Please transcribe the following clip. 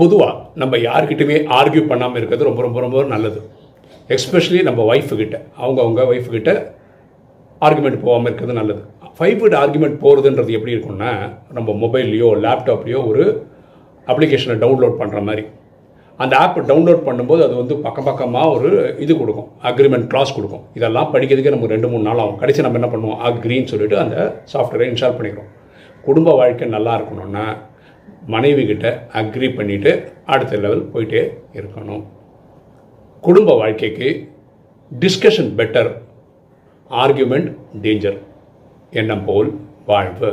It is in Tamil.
பொதுவாக நம்ம யார்கிட்டயுமே ஆர்கியூ பண்ணாமல் இருக்கிறது ரொம்ப ரொம்ப ரொம்ப நல்லது. எஸ்பெஷலி நம்ம ஒய்ஃபுக்கிட்ட அவங்க அவங்க ஒய்ஃபுக்கிட்ட ஆர்குமெண்ட் போகாமல் இருக்கிறது நல்லது. ஃபைவ் விட் ஆர்குமெண்ட் போகிறதுன்றது எப்படி இருக்கும்னா நம்ம மொபைல்லையோ லேப்டாப்லேயோ ஒரு அப்ளிகேஷனை டவுன்லோட் பண்ணுற மாதிரி. அந்த ஆப்பை டவுன்லோட் பண்ணும்போது அது வந்து பக்கம் பக்கமாக ஒரு இது கொடுக்கும். அக்ரிமெண்ட் கிளாஸ் கொடுக்கும். இதெல்லாம் படிக்கிறதுக்கே நமக்கு ரெண்டு மூணு நாள் ஆகும். கடைசி நம்ம என்ன பண்ணுவோம்? அக்ரின்னு சொல்லிட்டு அந்த சாஃப்ட்வேரை இன்ஸ்டால் பண்ணிக்கிறோம். குடும்ப வாழ்க்கை நல்லா இருக்கணும்னா மனைவி கிட்ட அக்ரி பண்ணிவிட்டு அடுத்த லெவல் போயிட்டே இருக்கணும். குடும்ப வாழ்க்கைக்கு டிஸ்கஷன் பெட்டர் ஆர்கியூமெண்ட் டேஞ்சர் எண்ணம் போல் வாழ்வு.